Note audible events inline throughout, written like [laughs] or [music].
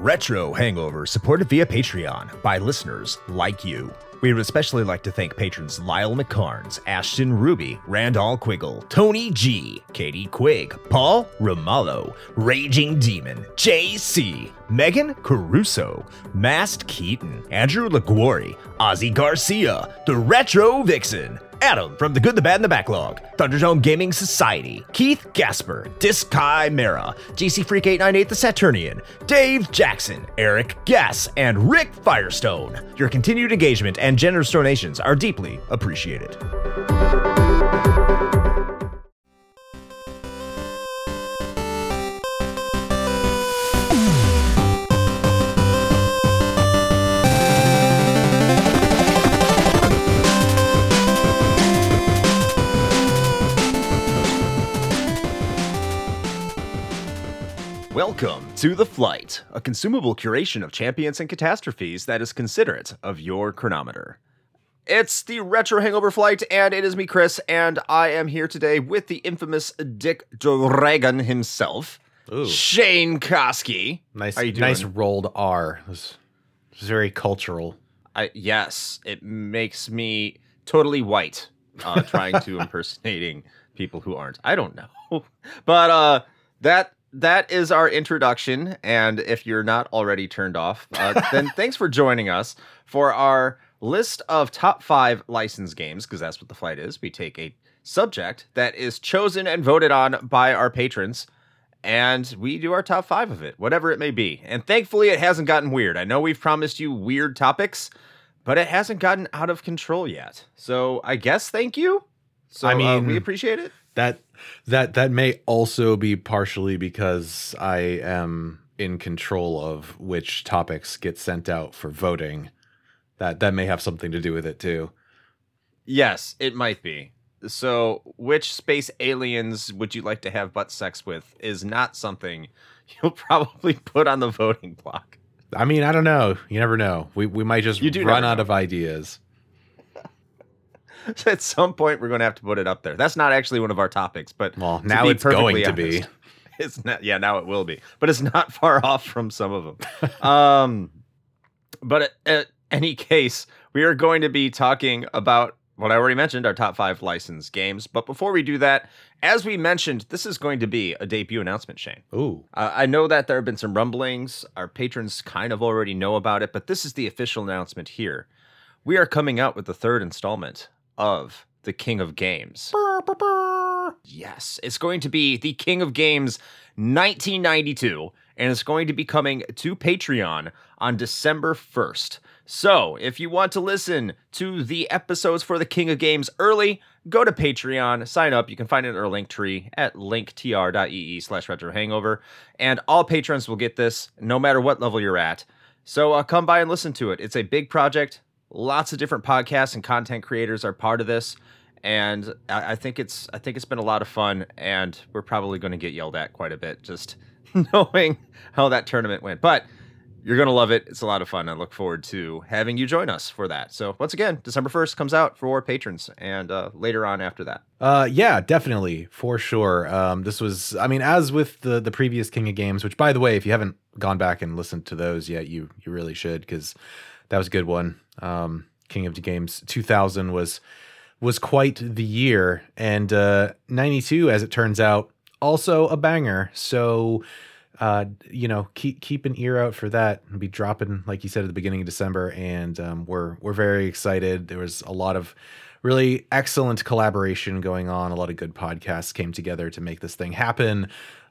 Retro Hangover, supported via Patreon by listeners like you. We would especially like to thank patrons Lyle McCarnes, Ashton Ruby, Randall Quiggle, Tony G, Katie Quigg, Paul Romalo, Raging Demon, JC, Megan Caruso, Mast Keaton, Andrew LaGuori, Ozzy Garcia, The Retro Vixen, Adam from The Good, the Bad, and the Backlog, Thunderdome Gaming Society, Keith Gasper, Diskai Mera, GC Freak 898 The Saturnian, Dave Jackson, Eric Gass, and Rick Firestone. Your continued engagement and generous donations are deeply appreciated. Welcome to The Flight, a consumable curation of champions and catastrophes that is considerate of your chronometer. It's the Retro Hangover Flight, and it is me, Chris, and I am here today with the infamous Dick Dragon himself, Ooh. Shane Koski. Nice, How you doing? nice rolled R. It was, very cultural. I, yes, it makes me totally white uh, trying to [laughs] impersonating people who aren't. I don't know, [laughs] but uh, that that is our introduction. And if you're not already turned off, uh, [laughs] then thanks for joining us for our list of top five license games because that's what the flight is. We take a subject that is chosen and voted on by our patrons. And we do our top five of it, whatever it may be. And thankfully, it hasn't gotten weird. I know we've promised you weird topics, but it hasn't gotten out of control yet. So I guess thank you. So I uh, mean- we appreciate it. That that that may also be partially because I am in control of which topics get sent out for voting. That that may have something to do with it too. Yes, it might be. So, which space aliens would you like to have butt sex with is not something [laughs] you'll probably put on the voting block. I mean, I don't know. You never know. We we might just run out know. of ideas. [laughs] At some point, we're going to have to put it up there. That's not actually one of our topics, but Well, now it's going to be. [laughs] It's not. Yeah, now it will be, but it's not [laughs] far off from some of them. um, but at, at any case, we are going to be talking about what I already mentioned, our top five licensed games. But before we do that, as we mentioned, this is going to be a debut announcement, Shane. Ooh. Uh, I know that there have been some rumblings. Our patrons kind of already know about it, but this is the official announcement here. We are coming out with the third installment of The King of Games. Yes, it's going to be The King of Games 1992, and it's going to be coming to Patreon on December 1st. So, if you want to listen to the episodes for The King of Games early, go to Patreon, sign up. You can find it in our link tree at linktr.ee slash retro hangover. And all patrons will get this no matter what level you're at. So uh, come by and listen to it. It's a big project. Lots of different podcasts and content creators are part of this. And I, I think it's I think it's been a lot of fun, and we're probably going to get yelled at quite a bit just [laughs] knowing how that tournament went. But you're going to love it. It's a lot of fun. I look forward to having you join us for that. So once again, December 1st comes out for patrons, and uh, later on after that. Uh, yeah, definitely for sure. Um, this was, I mean, as with the the previous King of Games, which by the way, if you haven't gone back and listened to those yet, you you really should because that was a good one. Um, King of the Games 2000 was was quite the year, and uh, 92, as it turns out, also a banger. So. Uh, you know, keep keep an ear out for that. It'll be dropping, like you said, at the beginning of December, and um, we're we're very excited. There was a lot of really excellent collaboration going on. A lot of good podcasts came together to make this thing happen.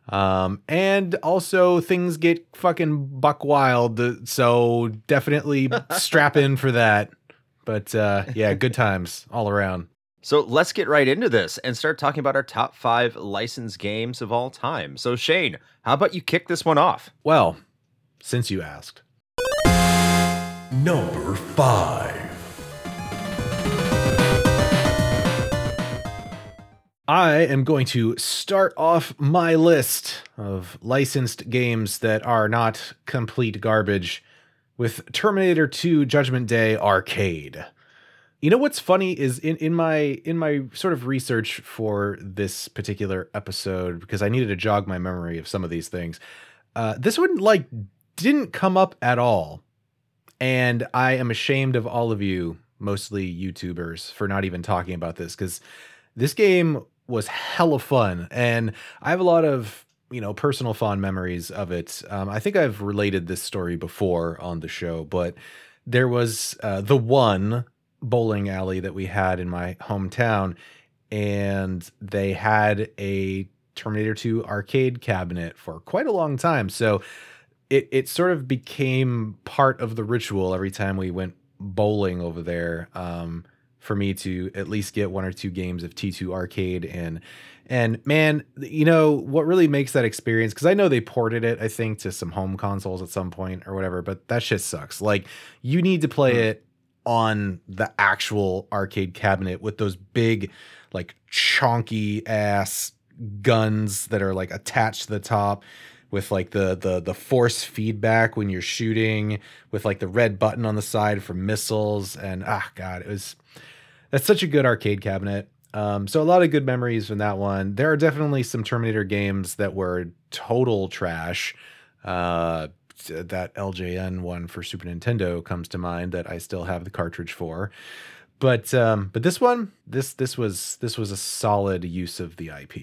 Um, and also things get fucking buck wild. So definitely [laughs] strap in for that. But uh, yeah, good times all around. So let's get right into this and start talking about our top five licensed games of all time. So, Shane, how about you kick this one off? Well, since you asked. Number five. I am going to start off my list of licensed games that are not complete garbage with Terminator 2 Judgment Day Arcade. You know what's funny is in, in my in my sort of research for this particular episode because I needed to jog my memory of some of these things. Uh, this one like didn't come up at all. And I am ashamed of all of you, mostly YouTubers, for not even talking about this because this game was hella fun. And I have a lot of, you know, personal fond memories of it. Um, I think I've related this story before on the show, but there was uh, the one bowling alley that we had in my hometown, and they had a Terminator 2 arcade cabinet for quite a long time. So it it sort of became part of the ritual every time we went bowling over there um, for me to at least get one or two games of T2 arcade and and man, you know what really makes that experience because I know they ported it I think to some home consoles at some point or whatever, but that shit sucks. Like you need to play mm. it on the actual arcade cabinet with those big like chonky ass guns that are like attached to the top with like the the the force feedback when you're shooting with like the red button on the side for missiles and ah god it was that's such a good arcade cabinet. Um, so a lot of good memories from that one. There are definitely some terminator games that were total trash. Uh, that ljn one for super nintendo comes to mind that i still have the cartridge for. But um, but this one this this was this was a solid use of the ip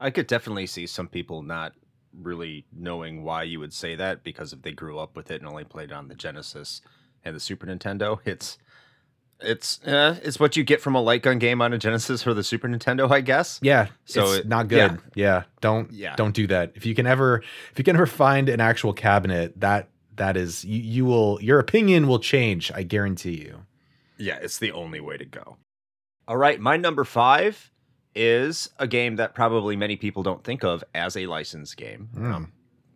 I could definitely see some people not really knowing why you would say that because if they grew up with it and only played it on the Genesis and the Super Nintendo, [laughs] it's it's uh, it's what you get from a light gun game on a Genesis for the Super Nintendo, I guess. Yeah, so it's it, not good. Yeah. yeah, don't yeah. don't do that. If you can ever if you can ever find an actual cabinet, that that is you, you will your opinion will change. I guarantee you. Yeah, it's the only way to go. All right, my number five is a game that probably many people don't think of as a licensed game. Mm. Um,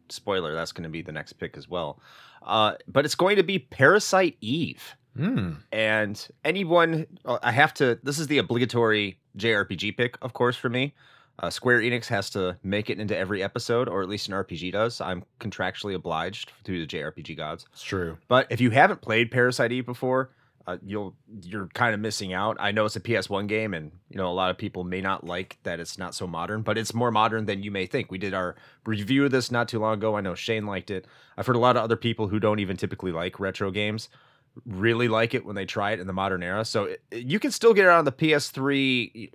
spoiler, that's going to be the next pick as well. Uh, but it's going to be Parasite Eve. Mm. And anyone, uh, I have to, this is the obligatory JRPG pick, of course, for me. Uh, Square Enix has to make it into every episode, or at least an RPG does. I'm contractually obliged through the JRPG gods. It's true. But if you haven't played Parasite Eve before, uh, you'll you're kind of missing out. I know it's a PS1 game, and you know a lot of people may not like that it's not so modern, but it's more modern than you may think. We did our review of this not too long ago. I know Shane liked it. I've heard a lot of other people who don't even typically like retro games really like it when they try it in the modern era. So it, you can still get it on the PS3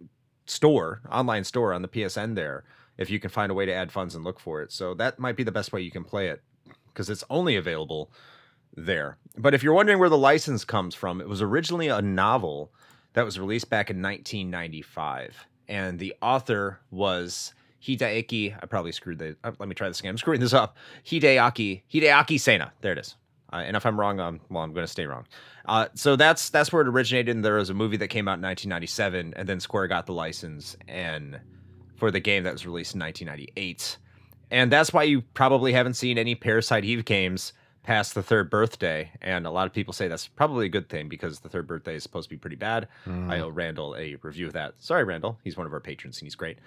store, online store on the PSN there if you can find a way to add funds and look for it. So that might be the best way you can play it because it's only available there. But if you're wondering where the license comes from, it was originally a novel that was released back in 1995. And the author was Hideaki. I probably screwed the. Uh, let me try this again. I'm screwing this up. Hideaki Hideaki Sena. There it is. Uh, and if I'm wrong, um, well, I'm going to stay wrong. Uh, so that's that's where it originated. And there was a movie that came out in 1997, and then Square got the license and for the game that was released in 1998. And that's why you probably haven't seen any Parasite Eve games past the third birthday, and a lot of people say that's probably a good thing because the third birthday is supposed to be pretty bad. Mm. I owe Randall a review of that. Sorry, Randall. He's one of our patrons and he's great.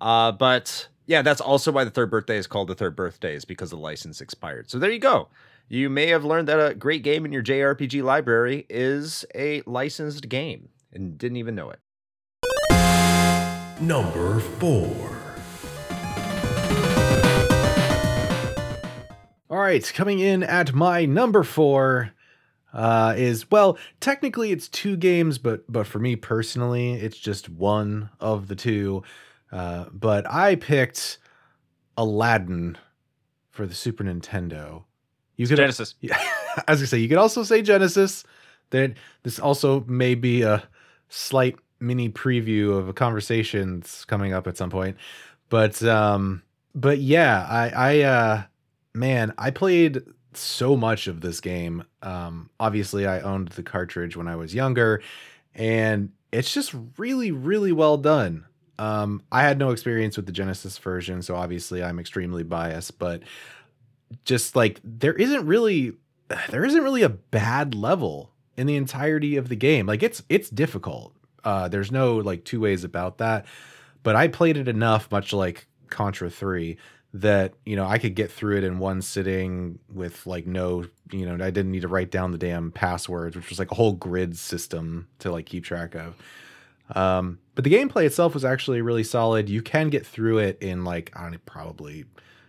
Uh, but yeah, that's also why the third birthday is called the third birthday is because the license expired. So there you go. You may have learned that a great game in your JRPG library is a licensed game and didn't even know it. Number four. All right, coming in at my number four uh, is well, technically it's two games, but but for me personally, it's just one of the two. Uh, but I picked Aladdin for the Super Nintendo. You could Genesis. [laughs] Yeah, I was gonna say you could also say Genesis. That this also may be a slight mini preview of a conversations coming up at some point. But um, but yeah, I I uh man, I played so much of this game. Um, obviously, I owned the cartridge when I was younger, and it's just really, really well done. Um, I had no experience with the Genesis version, so obviously I'm extremely biased, but just like there isn't really there isn't really a bad level in the entirety of the game. Like it's it's difficult. Uh, there's no like two ways about that. But I played it enough, much like Contra 3, that you know I could get through it in one sitting with like no you know I didn't need to write down the damn passwords which was like a whole grid system to like keep track of um but the gameplay itself was actually really solid you can get through it in like I don't know probably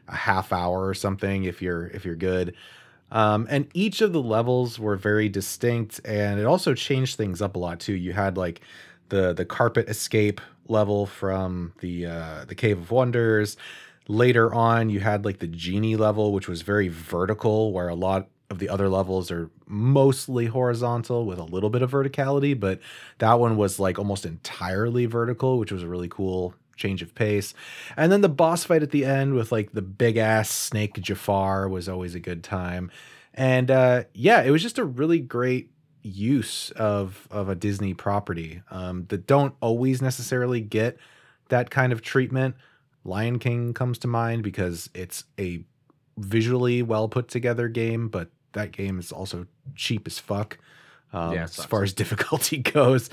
a half hour or something if you're if you're good Um, and each of the levels were very distinct, and it also changed things up a lot too. You had like the the carpet escape level from the uh, the Cave of Wonders. Later on, you had like the genie level, which was very vertical, where a lot of the other levels are mostly horizontal with a little bit of verticality, but that one was like almost entirely vertical, which was a really cool change of pace. And then the boss fight at the end with like the big ass snake Jafar was always a good time. And uh, yeah, it was just a really great use of of a Disney property um, that don't always necessarily get that kind of treatment. Lion King comes to mind because it's a visually well put together game, but that game is also cheap as fuck um, Yeah, as far as [laughs] difficulty goes.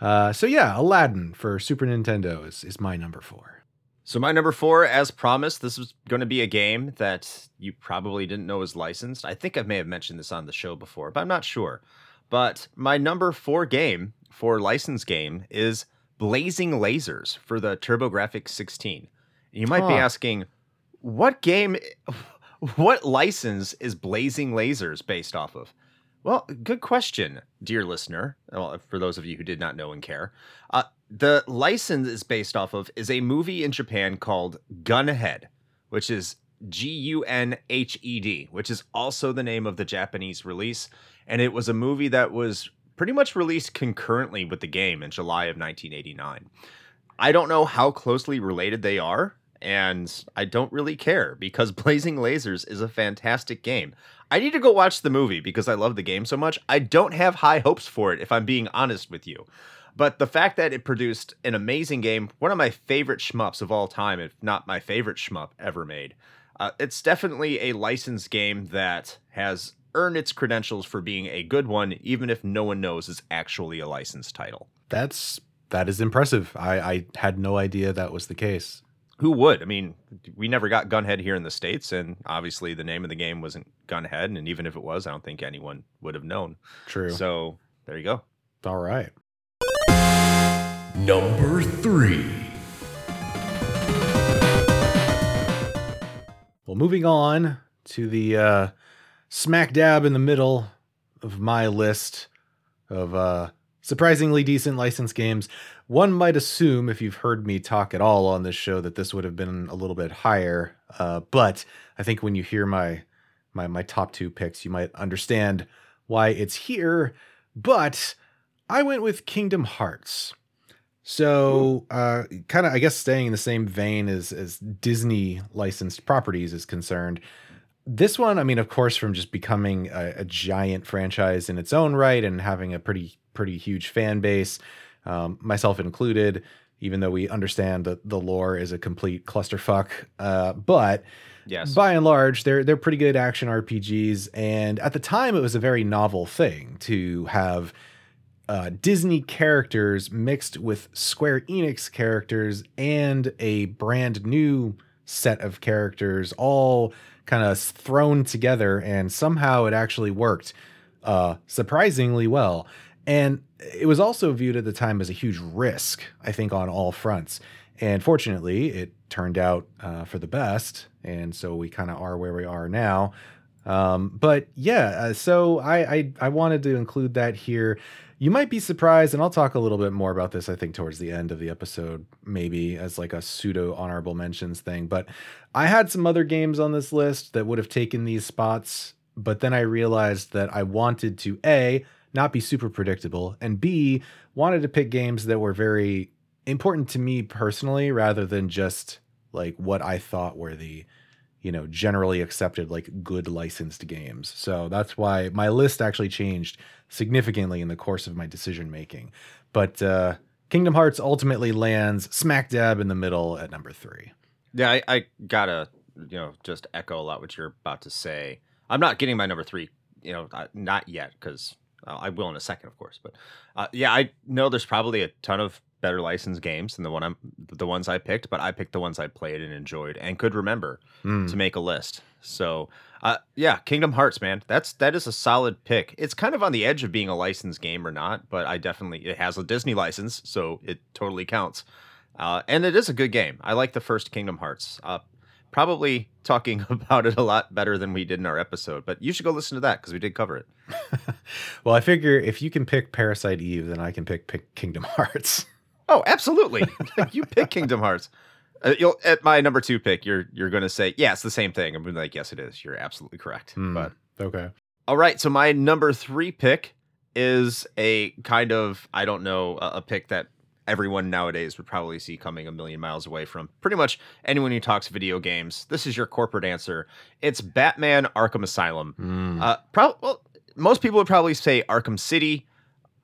Uh, so yeah, Aladdin for Super Nintendo is, is my number four. So my number four, as promised, this is going to be a game that you probably didn't know was licensed. I think I may have mentioned this on the show before, but I'm not sure. But my number four game for licensed game is Blazing Lasers for the TurboGrafx 16. You might be asking, what game, [laughs] what license is Blazing Lasers based off of? Well, good question, dear listener. Well, for those of you who did not know and care, uh, the license is based off of is a movie in Japan called Gunhead, which is G U N H E D, which is also the name of the Japanese release, and it was a movie that was pretty much released concurrently with the game in July of 1989. I don't know how closely related they are, and I don't really care because [laughs] Blazing Lasers is a fantastic game. I need to go watch the movie because I love the game so much. I don't have high hopes for it, if I'm being honest with you. But the fact that it produced an amazing game, one of my favorite shmups of all time, if not my favorite shmup ever made, uh, it's definitely a licensed game that has earned its credentials for being a good one, even if no one knows it's actually a licensed title. That's that is impressive. I, I had no idea that was the case. Who would? I mean, we never got Gunhead here in the States, and obviously the name of the game wasn't Gunhead, and even if it was, I don't think anyone would have known. True. So there you go. All right. Number three. Well, moving on to the uh, smack dab in the middle of my list of uh, surprisingly decent licensed games. One might assume, if you've heard me talk at all on this show, that this would have been a little bit higher. Uh, but I think when you hear my my my top two picks, you might understand why it's here. But I went with Kingdom Hearts. So, uh, kind of, I guess, staying in the same vein as as Disney licensed properties is concerned. This one, I mean, of course, from just becoming a, a giant franchise in its own right and having a pretty pretty huge fan base, um, myself included. Even though we understand that the lore is a complete clusterfuck, uh, but Yes. by and large, they're they're pretty good action RPGs, and at the time, it was a very novel thing to have uh, Disney characters mixed with Square Enix characters and a brand new set of characters, all kind of thrown together, and somehow it actually worked uh, surprisingly well. And it was also viewed at the time as a huge risk, I think, on all fronts. And fortunately, it turned out uh, for the best. And so we kind of are where we are now. Um, but yeah, uh, so I, I I wanted to include that here. You might be surprised, and I'll talk a little bit more about this. I think towards the end of the episode, maybe as like a pseudo honorable mentions thing. But I had some other games on this list that would have taken these spots, but then I realized that I wanted to a not be super predictable, and b wanted to pick games that were very important to me personally, rather than just like what I thought were the you know generally accepted like good licensed games. So that's why my list actually changed significantly in the course of my decision making but uh kingdom hearts ultimately lands smack dab in the middle at number three. Yeah, I, I gotta, you know, just echo a lot what you're about to say. I'm not getting my number three, you know, uh, not yet, because I will in a second, of course. But uh, yeah, I know there's probably a ton of better licensed games than the one I'm, the ones I picked, but I picked the ones I played and enjoyed and could remember Hmm. to make a list. So, uh, yeah, Kingdom Hearts, man, that's that is a solid pick. It's kind of on the edge of being a licensed game or not, but I definitely it has a Disney license, so it totally counts. Uh, and it is a good game. I like the first Kingdom Hearts. Uh, probably talking [laughs] about it a lot better than we did in our episode. But you should go listen to that because we did cover it. [laughs] well, I figure if you can pick Parasite Eve, then I can pick, pick Kingdom [laughs] Hearts. Oh, absolutely. you pick Kingdom Hearts. Uh, you'll at my number two pick. You're you're going to say, yeah, it's the same thing. I'm like, yes, it is. You're absolutely correct. Hmm, But okay. all right, so my number three pick is a kind of I don't know a, a pick that everyone nowadays would probably see coming a million miles away from pretty much anyone who talks video games. This is your corporate answer. It's Batman Arkham Asylum. Hmm. Uh, prob- well, most people would probably say Arkham City.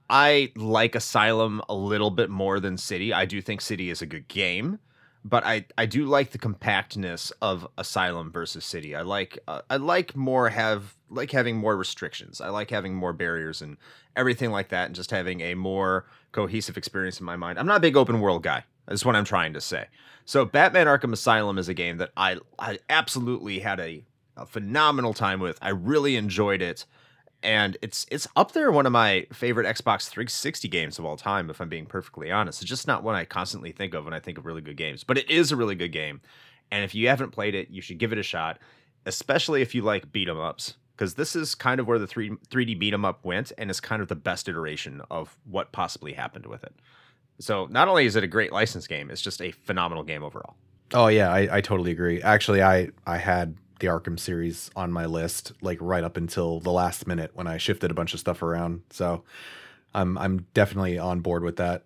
I like Asylum a little bit more than City. I do think City is a good game, but I, I do like the compactness of Asylum versus City. I like uh, I like more have like having more restrictions. I like having more barriers and everything like that, and just having a more cohesive experience in my mind. I'm not a big open world guy. That's what I'm trying to say. So Batman Arkham Asylum is a game that I I absolutely had a, a phenomenal time with. I really enjoyed it and it's it's up there one of my favorite Xbox 360 games of all time if I'm being perfectly honest. It's just not one I constantly think of when I think of really good games, but it is a really good game. And if you haven't played it, you should give it a shot, especially if you like beat 'em ups because this is kind of where the 3 3D beat 'em up went and it's kind of the best iteration of what possibly happened with it. So, not only is it a great license game, it's just a phenomenal game overall. Oh yeah, I, I totally agree. Actually, I I had the Arkham series on my list like right up until the last minute when I shifted a bunch of stuff around. So I'm I'm definitely on board with that.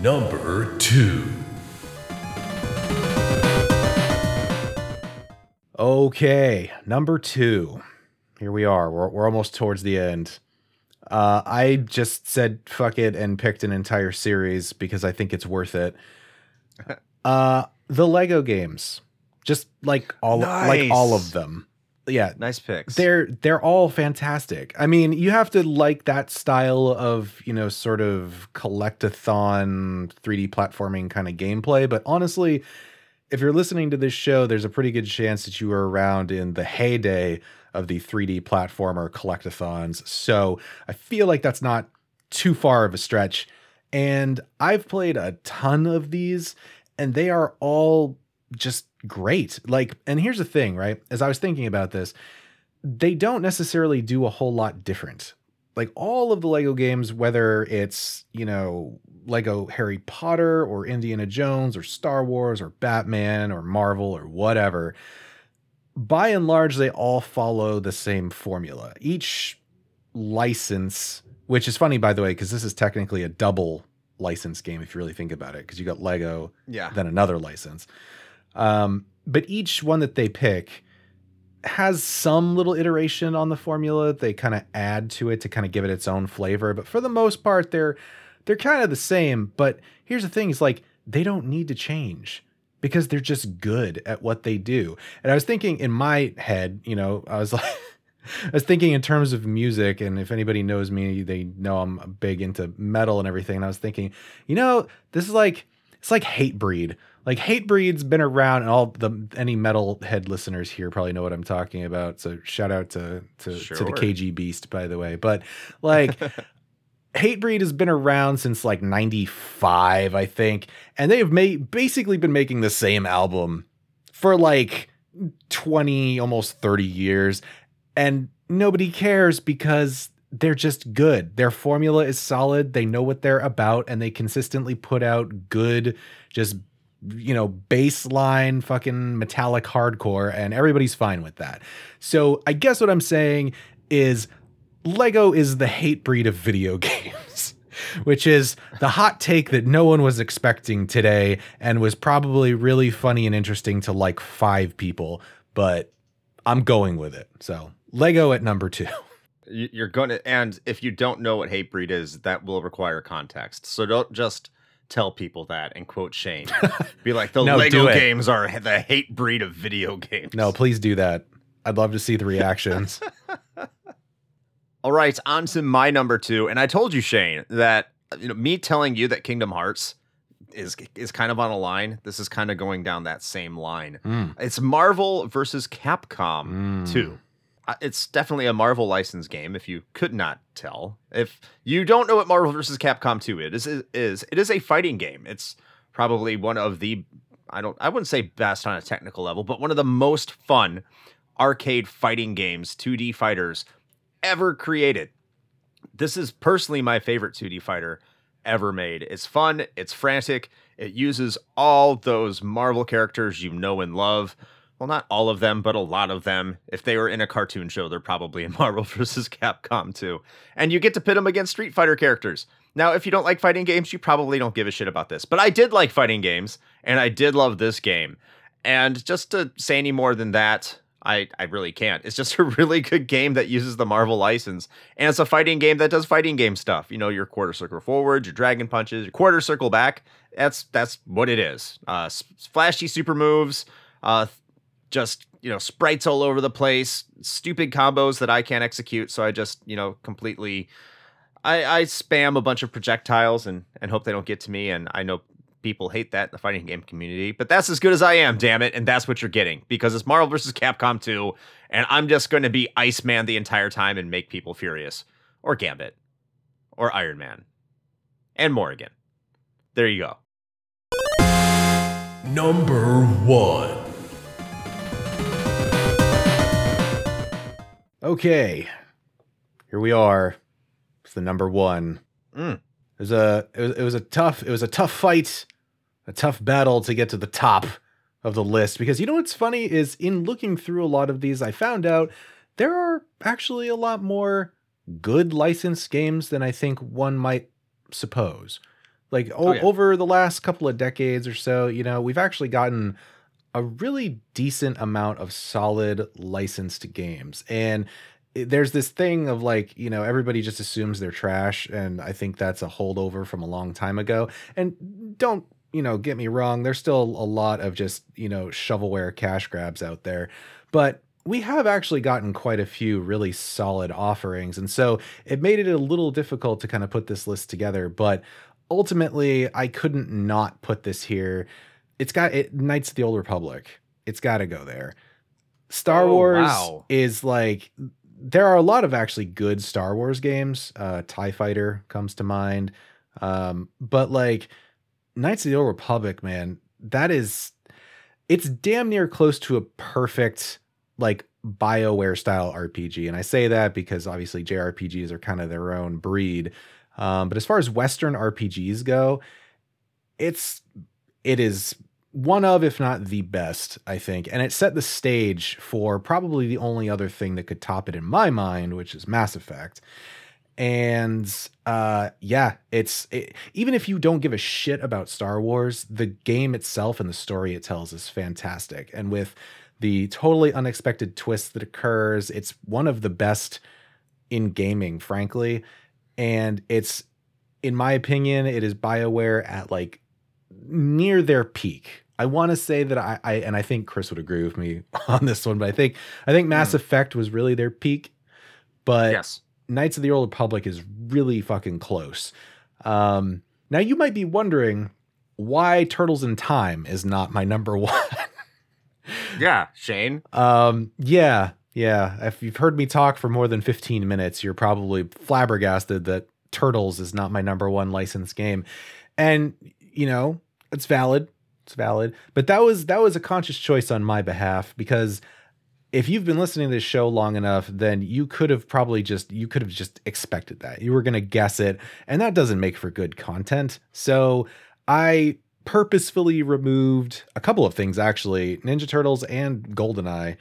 Number two. Okay, number two. Here we are. We're we're almost towards the end. Uh, I just said fuck it and picked an entire series because I think it's worth it. [laughs] Uh, the Lego games, just like all like all of them. Yeah, Nice picks. they're they're all fantastic. I mean, you have to like that style of, you know, sort of collectathon 3D platforming kind of gameplay, but honestly, if you're listening to this show, there's a pretty good chance that you were around in the heyday of the 3D platformer collectathons. So, I feel like that's not too far of a stretch. And I've played a ton of these and they are all just great. Like, and here's the thing, right? As I was thinking about this, they don't necessarily do a whole lot different. Like all of the Lego games, whether it's, you know, Lego Harry Potter or Indiana Jones or Star Wars or Batman or Marvel or whatever, by and large, they all follow the same formula. Each license, which is funny, by the way, because this is technically a double license game if you really think about it, because you got Lego yeah. than another license. Um, but each one that they pick has some little iteration on the formula. They kind of add to it to kind of give it its own flavor. But for the most part, they're they're kind of the same. But here's the thing: is like they don't need to change because they're just good at what they do. And I was thinking in my head, you know, I was [laughs] like. I was thinking in terms of music, and if anybody knows me, they know I'm big into metal and everything. And I was thinking, you know, this is like it's like Hatebreed. Like Hatebreed's been around, and all the any metal head listeners here probably know what I'm talking about. So shout out to to, to the KG Beast, by the way. But like [laughs] Hatebreed has been around since like 95, I think. And they've made basically been making the same album for like 20, almost 30 years. And nobody cares because they're just good. Their formula is solid. They know what they're about and they consistently put out good, just, you know, baseline fucking metallic hardcore. And everybody's fine with that. So I guess what I'm saying is Lego is the Hatebreed of video [laughs] games, which is the hot take that no one was expecting today and was probably really funny and interesting to like five people, but I'm going with it. So, Lego at number two. [laughs] You- You're gonna, and if you don't know what Hatebreed is, that will require context. So don't just tell people that and quote Shane. [laughs] Be like, the No, Lego games are the Hatebreed of video games. No, please do that. I'd love to see the reactions. [laughs] All right, on to my number two. And I told you, Shane, that you know me telling you that Kingdom Hearts is is kind of on a line. This is kind of going down that same line. Mm. It's Marvel versus Capcom Mm. 2. It's definitely a Marvel license game if you could not tell. If you don't know what Marvel versus Capcom 2 is, is, is it is a fighting game. It's probably one of the I don't I wouldn't say best on a technical level, but one of the most fun arcade fighting games, 2D fighters ever created. This is personally my favorite 2D fighter ever made. It's fun, it's frantic, it uses all those Marvel characters you know and love. Well, not all of them, but a lot of them. If they were in a cartoon show, they're probably in [laughs] Marvel vs. Capcom 2. And you get to pit them against Street Fighter characters. Now, if you don't like fighting games, you probably don't give a shit about this. But I did like fighting games, and I did love this game. And just to say any more than that, I, I really can't. It's just [laughs] a really good game that uses the Marvel license. And it's a fighting game that does fighting game stuff. You know, your quarter circle forward, your dragon punches, your quarter circle back. That's that's what it is. Uh, flashy super moves, uh, just, you know, sprites all over the place, stupid combos that I can't execute. So I just, you know, completely I, I spam a bunch of projectiles and, and hope they don't get to me. And I know people hate that in the fighting game community, but that's as good as I am, damn it. And that's what you're getting because it's Marvel versus Capcom 2, and I'm just going to be Iceman the entire time and make people furious. Or Gambit. Or Iron Man. And Morrigan. There you go. Number one. Okay, here we are. It's the number one. Mm. It was a it was, it was a tough it was a tough fight, a tough battle to get to the top of the list because you know what's funny is in looking through a lot of these I found out there are actually a lot more good licensed games than I think one might suppose. Like o- Oh, yeah. over the last couple of decades or so, you know, we've actually gotten a really decent amount of solid licensed games. And there's this thing of like, you know, everybody just assumes they're trash. And I think that's a holdover from a long time ago. And don't, you know, get me wrong, there's still a lot of just, you know, shovelware cash grabs out there. But we have actually gotten quite a few really solid offerings. And so it made it a little difficult to kind of put this list together. But ultimately, I couldn't not put this here. It's got it Knights of the Old Republic. It's got to go there. Star Oh, Wars wow. is like there are a lot of actually good Star Wars games. Uh TIE Fighter comes to mind. Um but like Knights of the Old Republic, man, that is it's damn near close to a perfect like BioWare style RPG. And I say that because obviously JRPGs are kind of their own breed. Um, but as far as Western RPGs go, it's it is one of, if not the best, I think. And it set the stage for probably the only other thing that could top it in my mind, which is Mass Effect. And uh yeah, it's it, even if you don't give a shit about Star Wars, the game itself and the story it tells is fantastic. And with the totally unexpected twist that occurs, it's one of the best in gaming, frankly. And it's in my opinion, it is BioWare at like near their peak. I want to say that I, I and I think Chris would agree with me [laughs] on this one, but I think I think Mass Hmm. Effect was really their peak. But yes. Knights of the Old Republic is really fucking close. Um, now you might be wondering why Turtles in Time is not my number [laughs] one. Yeah, Shane. um, yeah, yeah. If you've heard me talk for more than 15 minutes, you're probably flabbergasted that Turtles is not my number one licensed game. And you know, it's valid. It's valid. But that was that was a conscious choice on my behalf because if you've been listening to this show long enough, then you could have probably just you could have just expected that. You were going to guess it, and that doesn't make for good content. So, I purposefully removed a couple of things actually, Ninja Turtles and GoldenEye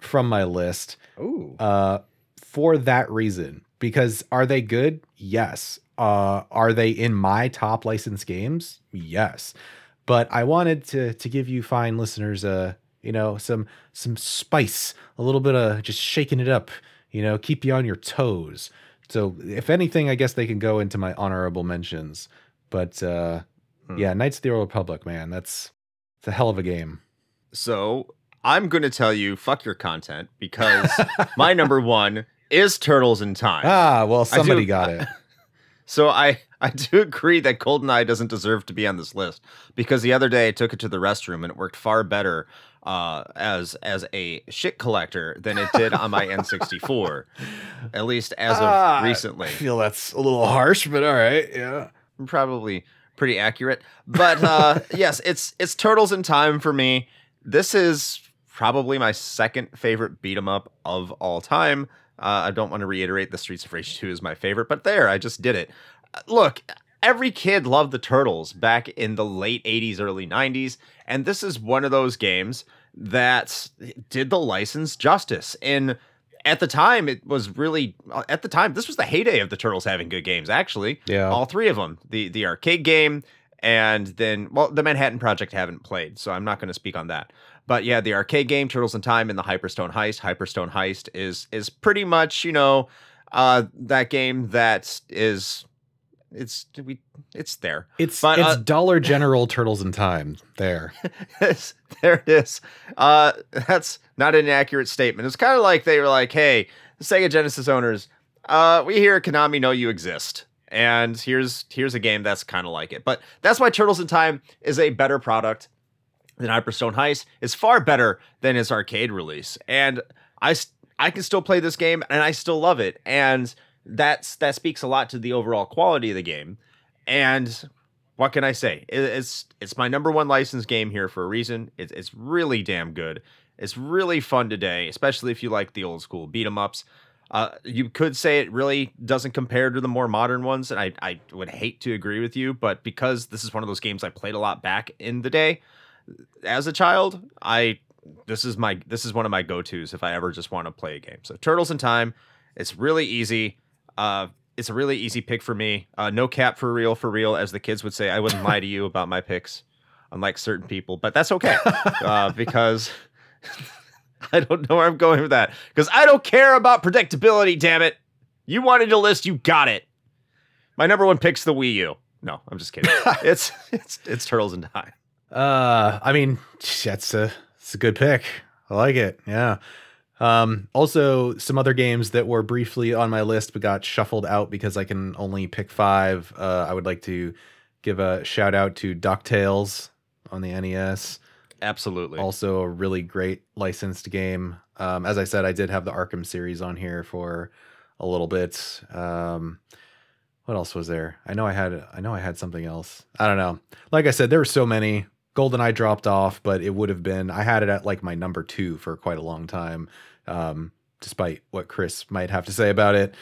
from my list Ooh. uh for that reason because are they good yes uh are they in my top licensed games? Yes. But i wanted to to give you fine listeners uh you know some some spice a little bit of just shaking it up you know keep you on your toes. So if anything i guess they can go into my honorable mentions. But uh Hmm. yeah knights of the old republic man that's it's a hell of a game. So I'm going to tell you, fuck your content because [laughs] my number one is Turtles in Time. ah well I do- somebody got it So I [laughs] I do agree that GoldenEye doesn't deserve to be on this list because the other day I took it to the restroom and it worked far better uh, as as a shit collector than it did on my N64, [laughs] at least as of Ah, recently. I feel that's a little harsh, but all right. Yeah. Probably pretty accurate. But uh, [laughs] yes, it's it's Turtles in Time for me. This is probably my second favorite beat 'em up of all time. Uh, I don't want to reiterate the Streets of Rage 2 is my favorite, but there, I just did it. Uh, Look, every kid loved the Turtles back in the late 80s, early 90s, and this is one of those games that did the license justice. And at the time, it was really uh, at the time this was the heyday of the Turtles having good games. Actually, Yeah. all three of them the the arcade game and then well the manhattan project haven't played so i'm not going to speak on that but yeah the arcade game turtles in time and the hyperstone heist hyperstone heist is is pretty much you know uh that game that is it's we it's there It's But, it's uh, Dollar [laughs] General Turtles in Time. There. There it is. Uh, that's not an accurate statement. It's kind of like they were like, "Hey, Sega Genesis owners, uh, we here at Konami know you exist, and here's here's a game that's kind of like it." But that's why Turtles in Time is a better product than Hyperstone Heist. It's far better than its arcade release, and I I can still play this game and I still love it, and that's that speaks a lot to the overall quality of the game, and what can I say? It- It's it's my number one licensed game here for a reason. It's it's really damn good. It's really fun today, especially if you like the old school beat 'em ups. Uh, you could say it really doesn't compare to the more modern ones, and I, I would hate to agree with you, but because this is one of those games I played a lot back in the day as a child, I this is my this is one of my go-tos if I ever just want to play a game. So Turtles in Time, it's really easy. Uh, it's a really easy pick for me. Uh, no cap for real, for real, as the kids would say. I wouldn't lie to you about my picks, unlike certain people, but that's okay [laughs] uh, because [laughs] I don't know where I'm going with that. Because I don't care about predictability. Damn it! You wanted a list, you got it. My number one pick's the Wii U. No, I'm just kidding. [laughs] it's it's it's Turtles in Time. Uh, I mean, that's a it's a good pick. I like it. Yeah. Um, also, some other games that were briefly on my list but got shuffled out because I can only pick five. Uh, I would like to give a shout out to DuckTales on the NES. Absolutely. Also, a really great licensed game. Um, as I said, I did have the Arkham series on here for a little bit. Um, what else was there? I know I had I know I had something else. I don't know. Like I said, there were so many. GoldenEye dropped off, but it would have been I had it at like my number two for quite a long time. Um, despite what Chris might have to say about it.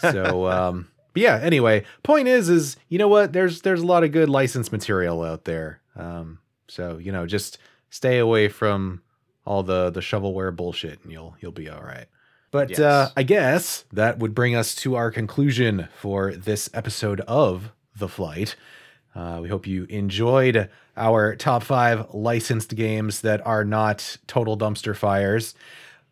So [laughs] um but yeah, anyway, point is is you know what? There's there's a lot of good licensed material out there. Um so, you know, just stay away from all the the shovelware bullshit and you'll you'll be all right. But Yes. uh I guess that would bring us to our conclusion for this episode of The Flight. Uh, we hope you enjoyed our top five licensed games that are not total dumpster fires.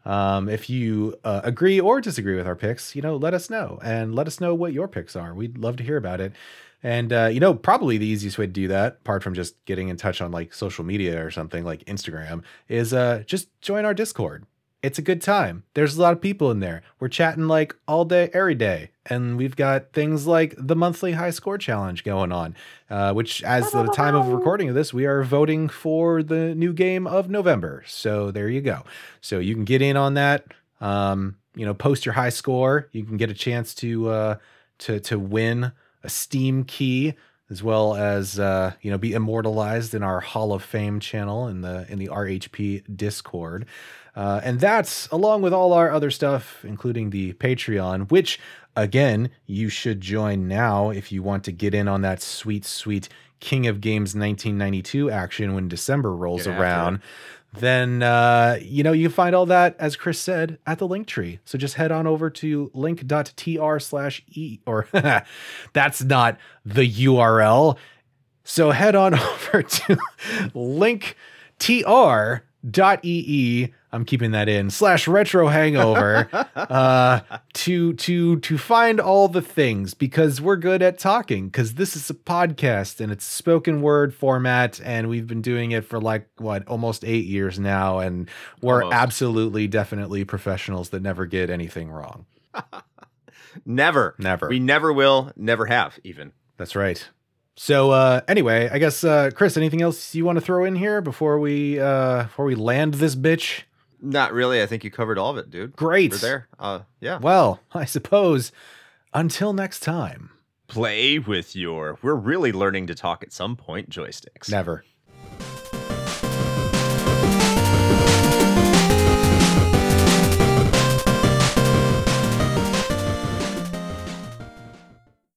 Um, if you uh, agree or disagree with our picks, you know, let us know and let us know what your picks are. We'd love to hear about it. And uh, you know, probably the easiest way to do that, apart from just getting in touch on like social media or something like Instagram, is uh, just join our Discord. It's a good time. There's a lot of people in there. We're chatting like all day, every day. And we've got things like the monthly high score challenge going on, uh, which, as the time of [laughs] recording of this, we are voting for the new game of November. So there you go. So you can get in on that. Um, you know, post your high score. You can get a chance to uh, to to win a Steam key as well as uh, you know be immortalized in our Hall of Fame channel in the in the RHP Discord. Uh, and that's along with all our other stuff, including the Patreon, which again you should join now if you want to get in on that sweet, sweet King of Games 1992 action when December rolls around. Then uh, you know you find all that as Chris said at the link tree. So just head on over to link.tr slash e or [laughs] that's not the URL. So head on [laughs] over to linktr.ee. I'm keeping that in slash retro hangover [laughs] uh, to to to find all the things because we're good at talking because this is a podcast and it's spoken word format and we've been doing it for like what almost eight years now and we're Almost. absolutely definitely professionals that never get anything wrong. [laughs] Never. Never. We never will, never have even. That's right. So uh anyway, I guess uh Chris, anything else you want to throw in here before we uh before we land this bitch? Not really. I think you covered all of it, dude. Great. We're there. Uh, yeah. Well, [laughs] I suppose until next time, play with your. We're really learning to talk at some point. Joysticks. Never.